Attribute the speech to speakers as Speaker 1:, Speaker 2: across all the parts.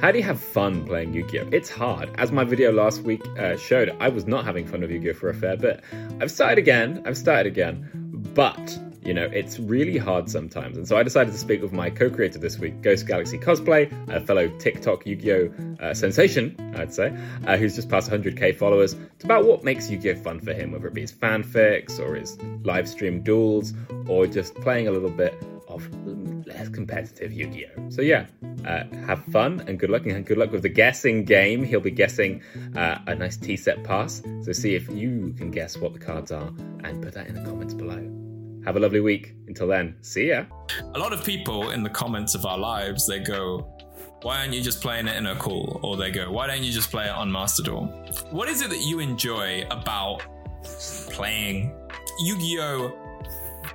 Speaker 1: How do you have fun playing Yu Gi Oh? It's hard. As my video last week uh, showed, I was not having fun with Yu Gi Oh for a fair bit. I've started again, I've started again, but you know, it's really hard sometimes. And so I decided to speak with my co creator this week, Ghost Galaxy Cosplay, a fellow TikTok Yu Gi Oh! Uh, sensation, I'd say, uh, who's just passed 100k followers. It's about what makes Yu Gi Oh! fun for him, whether it be his fanfics or his live stream duels or just playing a little bit of less competitive Yu Gi Oh! So, yeah, uh, have fun and good luck. And good luck with the guessing game. He'll be guessing uh, a nice T set pass. So, see if you can guess what the cards are and put that in the comments below. Have a lovely week. Until then, see ya.
Speaker 2: A lot of people in the comments of our lives, they go, why aren't you just playing it in a call? Or they go, why don't you just play it on Master Duel? What is it that you enjoy about playing Yu-Gi-Oh!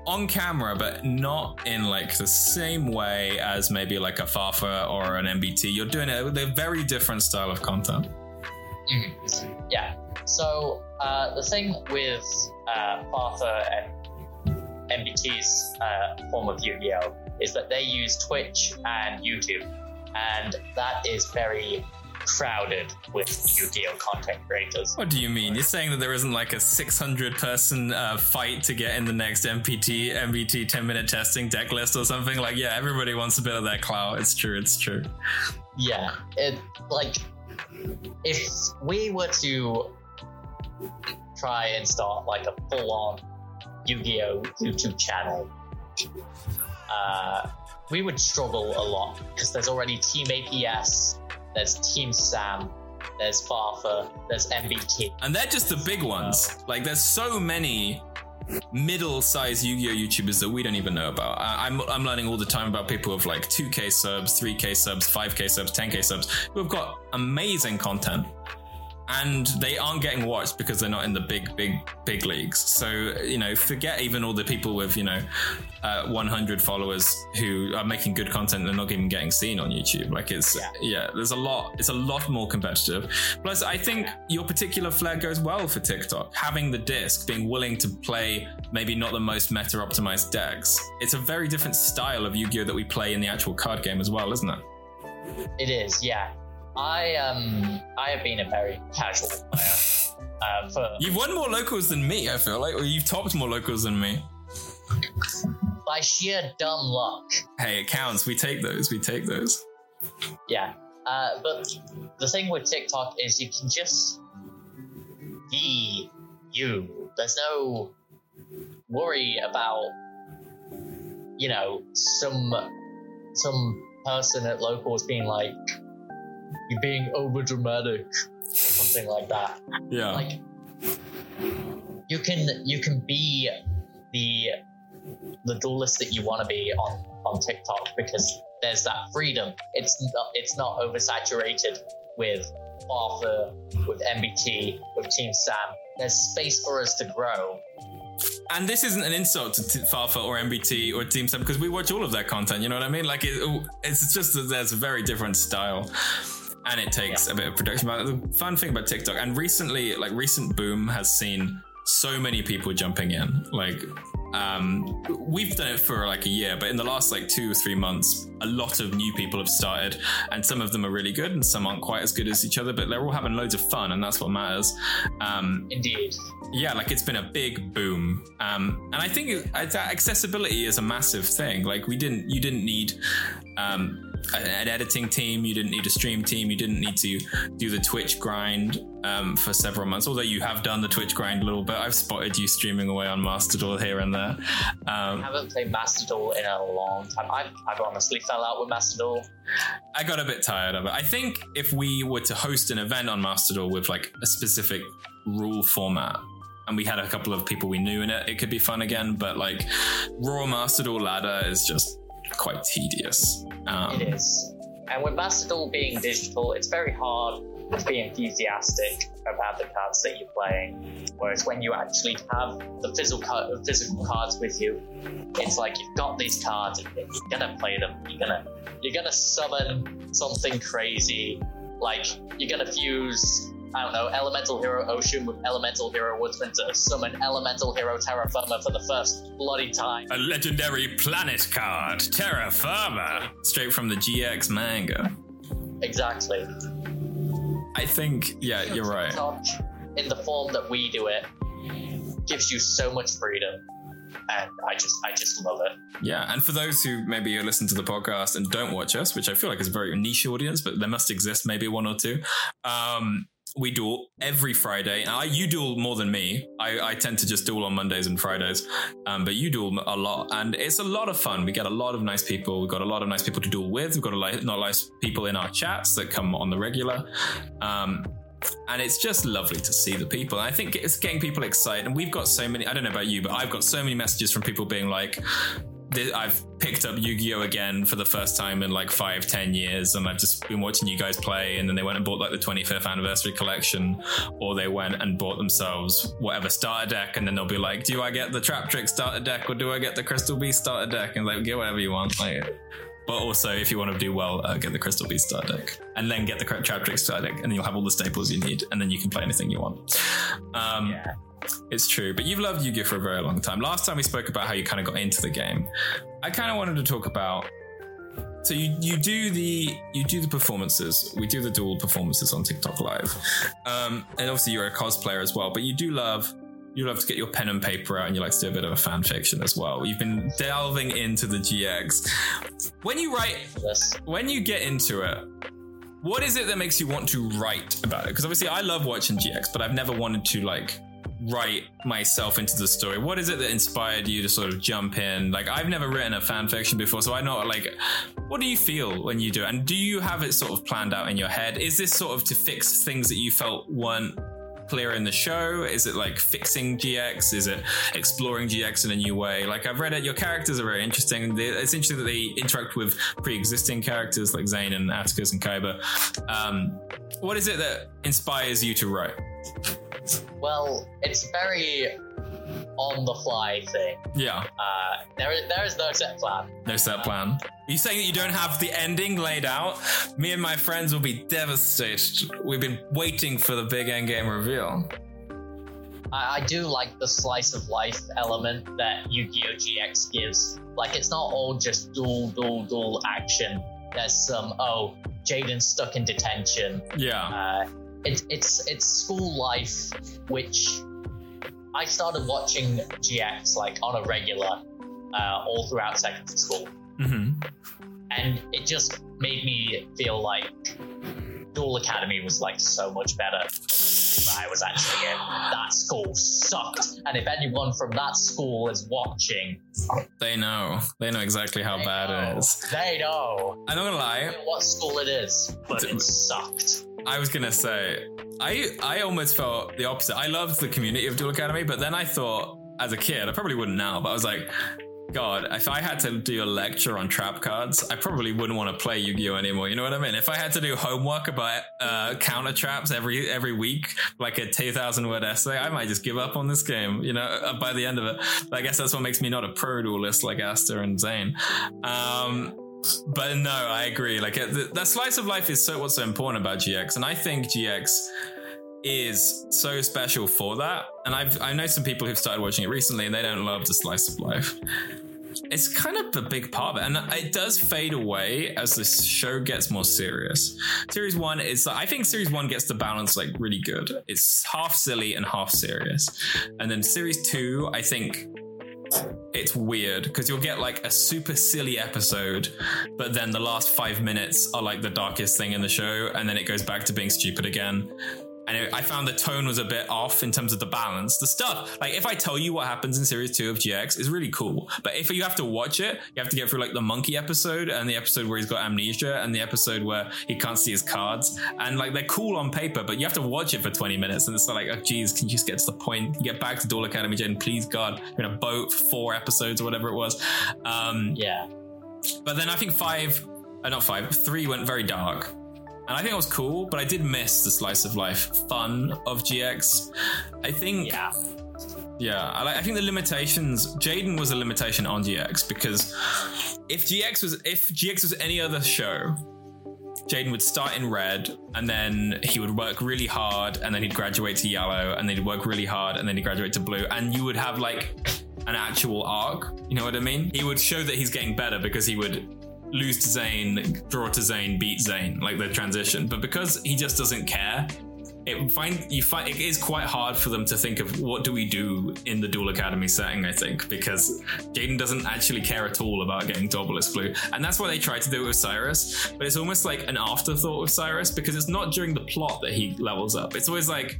Speaker 2: On camera, but not in like the same way as maybe like a Farfa or an MBT? You're doing it with a very different style of content.
Speaker 3: Mm-hmm. Yeah. So uh, the thing with uh, Farfa and MBT's uh, form of Yu-Gi-Oh is that they use Twitch and YouTube, and that is very crowded with Yu-Gi-Oh content creators.
Speaker 2: What do you mean? You're saying that there isn't like a 600 person uh, fight to get in the next MPT MBT 10 minute testing deck list or something? Like, yeah, everybody wants a bit of that clout. It's true. It's true.
Speaker 3: Yeah, it like if we were to try and start like a full on Yu-Gi-Oh YouTube channel, uh, we would struggle a lot because there's already Team APS, there's Team Sam, there's Farfa, there's MBT,
Speaker 2: and they're just the big ones. Like there's so many middle-sized Yu-Gi-Oh YouTubers that we don't even know about. I, am I'm, I'm learning all the time about people with like 2k subs, 3k subs, 5k subs, 10k subs who have got amazing content and they aren't getting watched because they're not in the big, big, big leagues. So you know, forget even all the people with you know, uh, 100 followers who are making good content and they're not even getting seen on YouTube. Like it's yeah. yeah, there's a lot. It's a lot more competitive. Plus, I think your particular flair goes well for TikTok. Having the disc, being willing to play maybe not the most meta optimized decks. It's a very different style of Yu-Gi-Oh that we play in the actual card game as well, isn't it?
Speaker 3: It is, yeah. I um I have been a very casual player. Uh, for
Speaker 2: you've won more locals than me. I feel like, or you've topped more locals than me.
Speaker 3: By sheer dumb luck.
Speaker 2: Hey, it counts. We take those. We take those.
Speaker 3: Yeah, uh, but the thing with TikTok is you can just be you. There's no worry about you know some some person at locals being like being over dramatic or something like that.
Speaker 2: Yeah.
Speaker 3: Like you can you can be the the duelist that you want to be on on TikTok because there's that freedom. It's not it's not oversaturated with Arthur, with MBT, with Team Sam. There's space for us to grow.
Speaker 2: And this isn't an insult to Farfa or MBT or Team Sam because we watch all of their content. You know what I mean? Like it, it's just that there's a very different style and it takes yeah. a bit of production. But the fun thing about TikTok, and recently, like recent boom has seen so many people jumping in. Like, um, we've done it for like a year, but in the last like two or three months, a lot of new people have started, and some of them are really good, and some aren't quite as good as each other, but they're all having loads of fun, and that's what matters. Um,
Speaker 3: Indeed.
Speaker 2: Yeah, like it's been a big boom, um, and I think accessibility is a massive thing. Like we didn't, you didn't need um, an editing team, you didn't need a stream team, you didn't need to do the Twitch grind um, for several months. Although you have done the Twitch grind a little bit, I've spotted you streaming away on Master Duel here and there.
Speaker 3: Um, I haven't played Master Duel in a long time. I've, I've honestly fell out with Master Duel.
Speaker 2: I got a bit tired of it. I think if we were to host an event on Master Duel with like a specific rule format, and we had a couple of people we knew in it, it could be fun again. But like Raw Master Duel ladder is just quite tedious.
Speaker 3: Um, it is. And with Master Duel being digital, it's very hard to be enthusiastic about the cards that you're playing. Whereas when you actually have the physical physical cards with you, it's like you've got these cards and you're gonna play them. You're gonna you're gonna summon something crazy, like you're gonna fuse I don't know, Elemental Hero Ocean with Elemental Hero Woodsman to summon Elemental Hero Terra Firma for the first bloody time.
Speaker 2: A legendary planet card, Terra Firma, straight from the GX manga.
Speaker 3: exactly.
Speaker 2: I think, yeah, you're right.
Speaker 3: In the form that we do it gives you so much freedom, and I just I just love it.
Speaker 2: Yeah, and for those who maybe you listen to the podcast and don't watch us, which I feel like is a very niche audience, but there must exist maybe one or two. Um, we duel every Friday. I, you duel more than me. I, I tend to just duel on Mondays and Fridays, um, but you duel a lot, and it's a lot of fun. We get a lot of nice people. We've got a lot of nice people to duel with. We've got a lot of nice people in our chats that come on the regular. Um, and it's just lovely to see the people. And I think it's getting people excited. And we've got so many, I don't know about you, but I've got so many messages from people being like, I've picked up Yu-Gi-Oh again for the first time in like five, ten years, and I've just been watching you guys play. And then they went and bought like the 25th anniversary collection, or they went and bought themselves whatever starter deck, and then they'll be like, "Do I get the Trap Trick starter deck, or do I get the Crystal Beast starter deck?" And like, get whatever you want, like. But also, if you want to do well, uh, get the Crystal Beast starter deck, and then get the Trap Trick starter deck, and you'll have all the staples you need, and then you can play anything you want. Um,
Speaker 3: Yeah.
Speaker 2: it's true, but you've loved Yu-Gi-Oh for a very long time. Last time we spoke about how you kind of got into the game. I kind of wanted to talk about. So you you do the you do the performances. We do the dual performances on TikTok Live, um, and obviously you're a cosplayer as well. But you do love you love to get your pen and paper out, and you like to do a bit of a fan fiction as well. You've been delving into the GX. When you write
Speaker 3: This.
Speaker 2: when you get into it, what is it that makes you want to write about it? Because obviously, I love watching GX, but I've never wanted to like write myself into the story. What is it that inspired you to sort of jump in? Like, I've never written a fan fiction before, so I know like, what do you feel when you do it? And do you have it sort of planned out in your head? Is this sort of to fix things that you felt weren't clear in the show? Is it like fixing GX? Is it exploring GX in a new way? Like I've read it, your characters are very interesting. It's interesting that they interact with pre-existing characters like Zane and Atticus and Kaiba. Um, what is it that inspires you to write?
Speaker 3: Well, it's very on the fly thing.
Speaker 2: Yeah,
Speaker 3: Uh, there, is, there is no set plan.
Speaker 2: no set plan. Are you saying that you don't have the ending laid out? Me and my friends will be devastated. We've been waiting for the big end game reveal.
Speaker 3: I, I do like the slice of life element that Yu-Gi-Oh! GX gives. Like, it's not all just duel, duel, duel action. There's some, oh, Jaden's stuck in detention.
Speaker 2: Yeah,
Speaker 3: Uh, it, it's it's school life, which I started watching GX like on a regular uh, all throughout secondary school,
Speaker 2: hmm
Speaker 3: and it just made me feel like Duel Academy was like so much better. than I was actually in. That school sucked, and if anyone from that school is watching,
Speaker 2: they know. They know exactly how bad
Speaker 3: know.
Speaker 2: it is.
Speaker 3: They know.
Speaker 2: I'm not gonna lie.
Speaker 3: don't know what school it is, but it sucked.
Speaker 2: I was gonna say, I I almost felt the opposite. I loved the community of Duel Academy, but then I thought, as a kid, I probably wouldn't now, but I was like, God, if I had to do a lecture on trap cards, I probably wouldn't want to play Yu-Gi-Oh anymore. You know what I mean? If I had to do homework about uh, counter traps every every week, like a two thousand word essay, I might just give up on this game. You know, uh, by the end of it, I guess that's what makes me not a pro duelist like Aster and Zane. Um, but no, I agree. Like that slice of life is so what's so important about GX, and I think GX is so special for that. And I've I know some people who've started watching it recently, and they don't love the slice of life. It's kind of the big part of it, and it does fade away as the show gets more serious. Series one is, I think, series one gets the balance like really good. It's half silly and half serious, and then series two, I think, it's weird because you'll get like a super silly episode, but then the last five minutes are like the darkest thing in the show, and then it goes back to being stupid again. And it, I found the tone was a bit off in terms of the balance. The stuff, like if I tell you what happens in series two of GX, is really cool. But if you have to watch it, you have to get through like the monkey episode and the episode where he's got amnesia and the episode where he can't see his cards. And like they're cool on paper, but you have to watch it for 20 minutes. And it's like, oh, geez, can you just get to the point? Get back to Duel Academy, Jen, please, God. You're in a boat for four episodes or whatever it was. Um,
Speaker 3: Yeah.
Speaker 2: but then I think five, uh, not five, three went very dark. And I think it was cool, but I did miss the slice of life fun of GX. I think, yeah,
Speaker 3: Yeah.
Speaker 2: I, I think the limitations. Jaden was a limitation on GX because if GX was if GX was any other show, Jaden would start in red and then he would work really hard and then he'd graduate to yellow and then he'd work really hard and then he'd graduate to blue and you would have like an actual arc. You know what I mean? He would show that he's getting better because he would lose to Zane, draw to Zane, beat Zane, like the transition. But because he just doesn't care, it find you find it is quite hard for them to think of what do we do in the Duel Academy setting. I think because Jaden doesn't actually care at all about getting Obelisk Blue, and that's why they tried to do it with Cyrus. But it's almost like an afterthought with Cyrus because it's not during the plot that he levels up. It's always like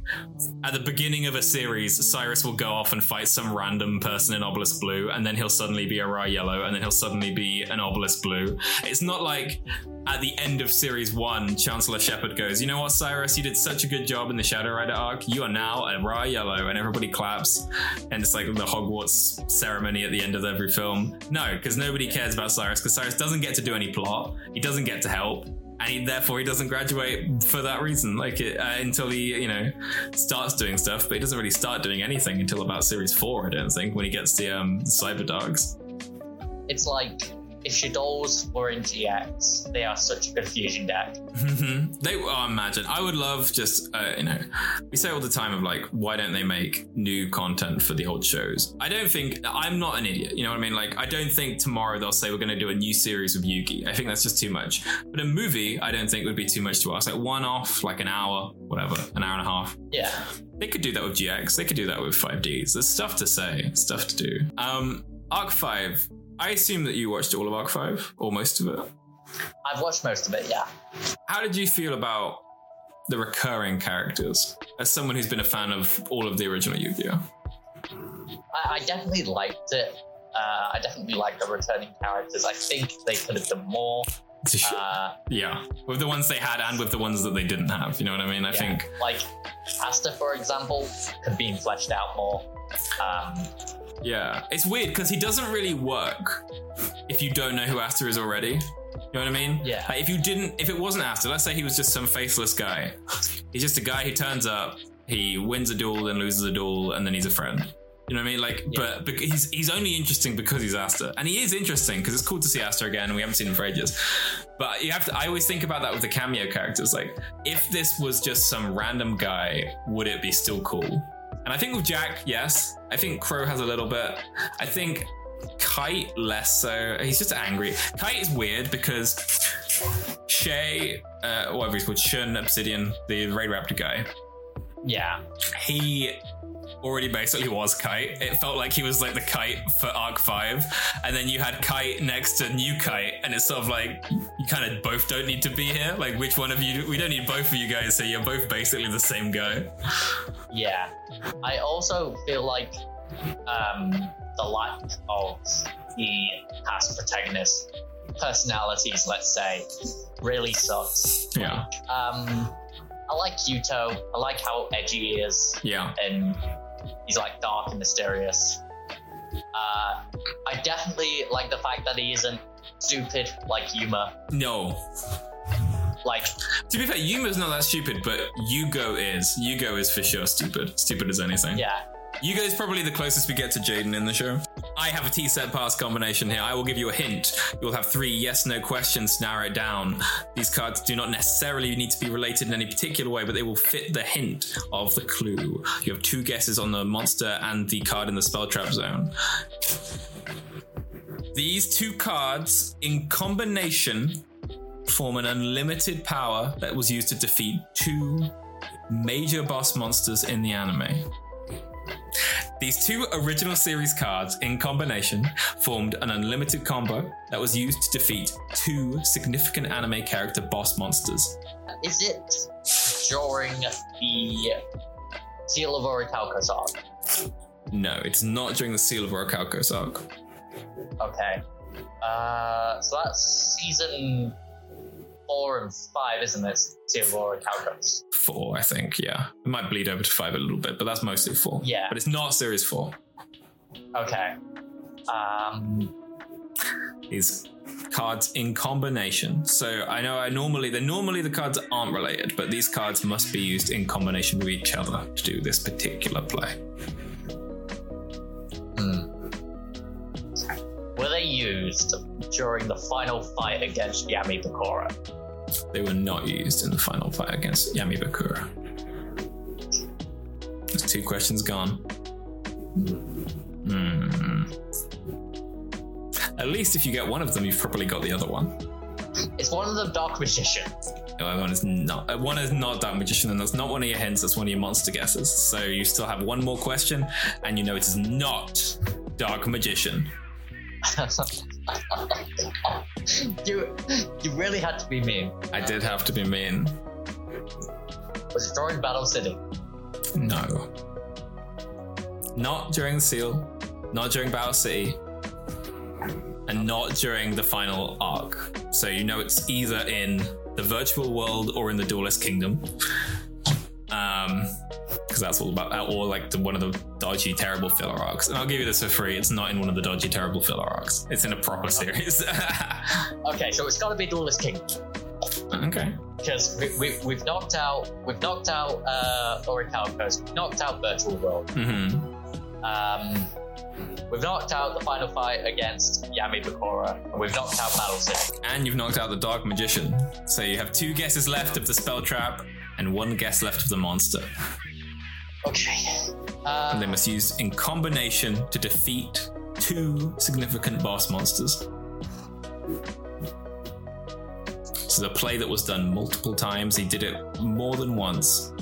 Speaker 2: at the beginning of a series, Cyrus will go off and fight some random person in Obelisk Blue, and then he'll suddenly be a Ra Yellow, and then he'll suddenly be an Obelisk Blue. It's not like at the end of series one, Chancellor Sheppard goes, You know what, Cyrus, you did such a good job in the Shadow Rider arc. You are now a Ra Yellow, and everybody claps. And it's like the Hogwarts ceremony at the end of every film. No, because nobody cares about Cyrus, because Cyrus doesn't get to do any plot, he doesn't get to help. And he, therefore, he doesn't graduate for that reason. Like it, uh, until he, you know, starts doing stuff, but he doesn't really start doing anything until about series four. I don't think when he gets the um, Cyber Dogs.
Speaker 3: It's like if Shaddolls were in GX, they are such a good fusion deck.
Speaker 2: they, oh, imagine. I would love just, uh, you know, we say all the time of like, why don't they make new content for the old shows? I don't think, I'm not an idiot, you know what I mean? Like, I don't think tomorrow they'll say we're going to do a new series of Yugi. I think that's just too much. But a movie, I don't think would be too much to ask. Like one off, like an hour, whatever, an hour and a half.
Speaker 3: Yeah.
Speaker 2: They could do that with GX. They could do that with 5Ds. There's stuff to say, stuff to do. Um, Arc 5, I assume that you watched all of Arc 5, or most of it.
Speaker 3: I've watched most of it, yeah.
Speaker 2: How did you feel about the recurring characters as someone who's been a fan of all of the original Yu Gi Oh?
Speaker 3: I, I definitely liked it. Uh, I definitely like the returning characters. I think they could have done more. Uh,
Speaker 2: yeah, with the ones they had and with the ones that they didn't have. You know what I mean? I
Speaker 3: yeah,
Speaker 2: think
Speaker 3: like Aster, for example, could have been fleshed out more. Um,
Speaker 2: yeah, it's weird because he doesn't really work if you don't know who Aster is already. You know what I mean?
Speaker 3: Yeah.
Speaker 2: Like if you didn't, if it wasn't Aster, let's say he was just some faceless guy. He's just a guy who turns up, he wins a duel, then loses a duel, and then he's a friend. You know what I mean? Like,
Speaker 3: Yeah.
Speaker 2: but, he's he's only interesting because he's Aster, and he is interesting because it's cool to see Aster again, and we haven't seen him for ages. But you have to. I always think about that with the cameo characters. Like, if this was just some random guy, would it be still cool? And I think with Jack, yes. I think Crow has a little bit. I think Kite less so. He's just angry. Kite is weird because Shay, uh, whatever he's called, Shun Obsidian, the Raid Raptor guy,
Speaker 3: yeah.
Speaker 2: he already basically was Kite. It felt like he was like the Kite for Arc 5. And then you had Kite next to New Kite. And it's sort of like, you kind of both don't need to be here. Like, which one of you? We don't need both of you guys, so you're both basically the same guy.
Speaker 3: Yeah. I also feel like um, the lack of the past protagonist personalities, let's say, really sucks.
Speaker 2: Yeah.
Speaker 3: Um, I like Yuto. I like how edgy he is,
Speaker 2: Yeah.
Speaker 3: and he's like dark and mysterious. Uh, I definitely like the fact that he isn't stupid like Yuma.
Speaker 2: No.
Speaker 3: Like,
Speaker 2: To be fair, Yuma's not that stupid, but Yugo is. Yugo is for sure stupid. Stupid as anything.
Speaker 3: yeah,
Speaker 2: Yugo is probably the closest we get to Jaden in the show. I have a T set pass combination here. I will give you a hint. You'll have three yes no questions to narrow it down. These cards do not necessarily need to be related in any particular way, but they will fit the hint of the clue. You have two guesses on the monster and the card in the spell trap zone. These two cards in combination form an unlimited power that was used to defeat two major boss monsters in the anime. These two original series cards in combination formed an unlimited combo that was used to defeat two significant anime character boss monsters.
Speaker 3: is it during the Seal of Orichalcos arc?
Speaker 2: No, it's not during the Seal of Orichalcos arc.
Speaker 3: Okay. Uh, so that's season four and five, isn't it? Seal of Orichalcos.
Speaker 2: Four, I think, yeah. It might bleed over to five a little bit, but that's mostly four.
Speaker 3: Yeah.
Speaker 2: But it's not series four.
Speaker 3: Okay. Um,
Speaker 2: These cards in combination. So I know I normally the normally the cards aren't related, but these cards must be used in combination with each other to do this particular play. Hmm.
Speaker 3: Were they used during the final fight against Yami Bakura?
Speaker 2: They were not used in the final fight against Yami Bakura. There's two questions gone. Hmm. at least if you get one of them, you've probably got the other one.
Speaker 3: It's one of the Dark Magician?
Speaker 2: No, one is not. One is not Dark Magician, and that's not one of your hints. That's one of your monster guesses. So you still have one more question, and you know it is not Dark Magician.
Speaker 3: you you really had to be mean.
Speaker 2: I did have to be mean.
Speaker 3: Was it during Battle City?
Speaker 2: No. Not during the seal, not during Battle City, and not during the final arc. So you know it's either in the virtual world or in the Duelist Kingdom. Um, because that's all about, or like the, one of the dodgy, terrible filler arcs. And I'll give you this for free. It's not in one of the dodgy, terrible filler arcs. It's in a proper series.
Speaker 3: Okay, so it's got to be Duelist King
Speaker 2: okay.
Speaker 3: because we, we, we've knocked out we've knocked out uh, Coast, we've knocked out Virtual World,
Speaker 2: hmm
Speaker 3: um, we've knocked out the final fight against Yami Bakura, and we've knocked out Battle City.
Speaker 2: And you've knocked out the Dark Magician. So you have two guesses left of the spell trap and one guess left of the monster.
Speaker 3: Okay.
Speaker 2: And they
Speaker 3: Uh,
Speaker 2: must use in combination to defeat two significant boss monsters. This is a play that was done multiple times. He did it more than once.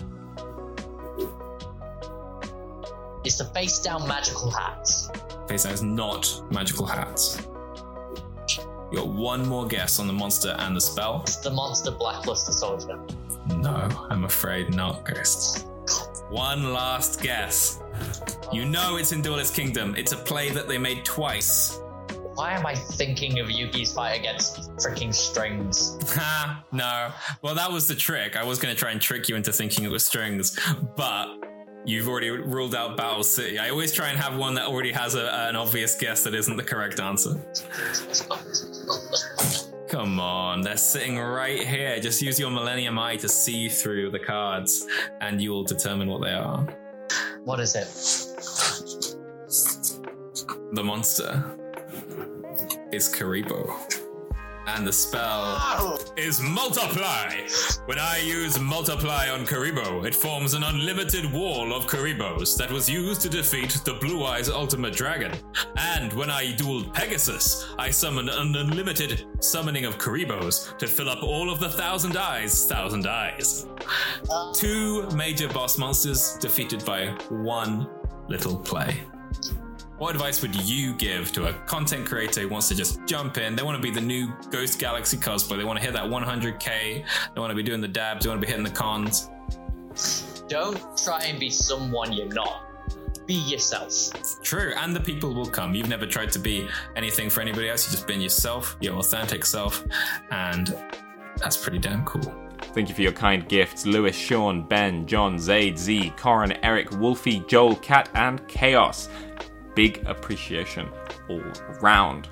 Speaker 3: it's the face down magical hats.
Speaker 2: Face down is not magical hats. You got one more guess on the monster and the spell.
Speaker 3: It's the monster Black Luster Soldier.
Speaker 2: No, I'm afraid not, Ghost. One last guess. You know it's in Duelist Kingdom. It's a play that they made twice.
Speaker 3: Why am I thinking of Yugi's fight against freaking strings?
Speaker 2: Ha, no. Well, that was the trick. I was going to try and trick you into thinking it was strings, but you've already ruled out Battle City. I always try and have one that already has a, an obvious guess that isn't the correct answer. Come on, they're sitting right here. Just use your Millennium Eye to see through the cards, and you will determine what they are.
Speaker 3: What is it?
Speaker 2: The monster is Kuriboh. And the spell is multiply. When I use multiply on Kuriboh, it forms an unlimited wall of Kuribohs that was used to defeat the Blue Eyes Ultimate Dragon. And when I dueled Pegasus, I summon an unlimited summoning of Kuribohs to fill up all of the Thousand Eyes, Thousand Eyes. Two major boss monsters defeated by one little play. What advice would you give to a content creator who wants to just jump in? They want to be the new Ghost Galaxy cosplay. They want to hit that 100k. They want to be doing the dabs. They want to be hitting the cons.
Speaker 3: Don't try and be someone you're not. Be yourself.
Speaker 2: True, and the people will come. You've never tried to be anything for anybody else. You've just been yourself, your authentic self, and that's pretty damn cool.
Speaker 1: Thank you for your kind gifts, Lewis, Sean, Ben, John, Zaid, Z, Corin, Eric, Wolfie, Joel, Cat, and Chaos. Big appreciation all round.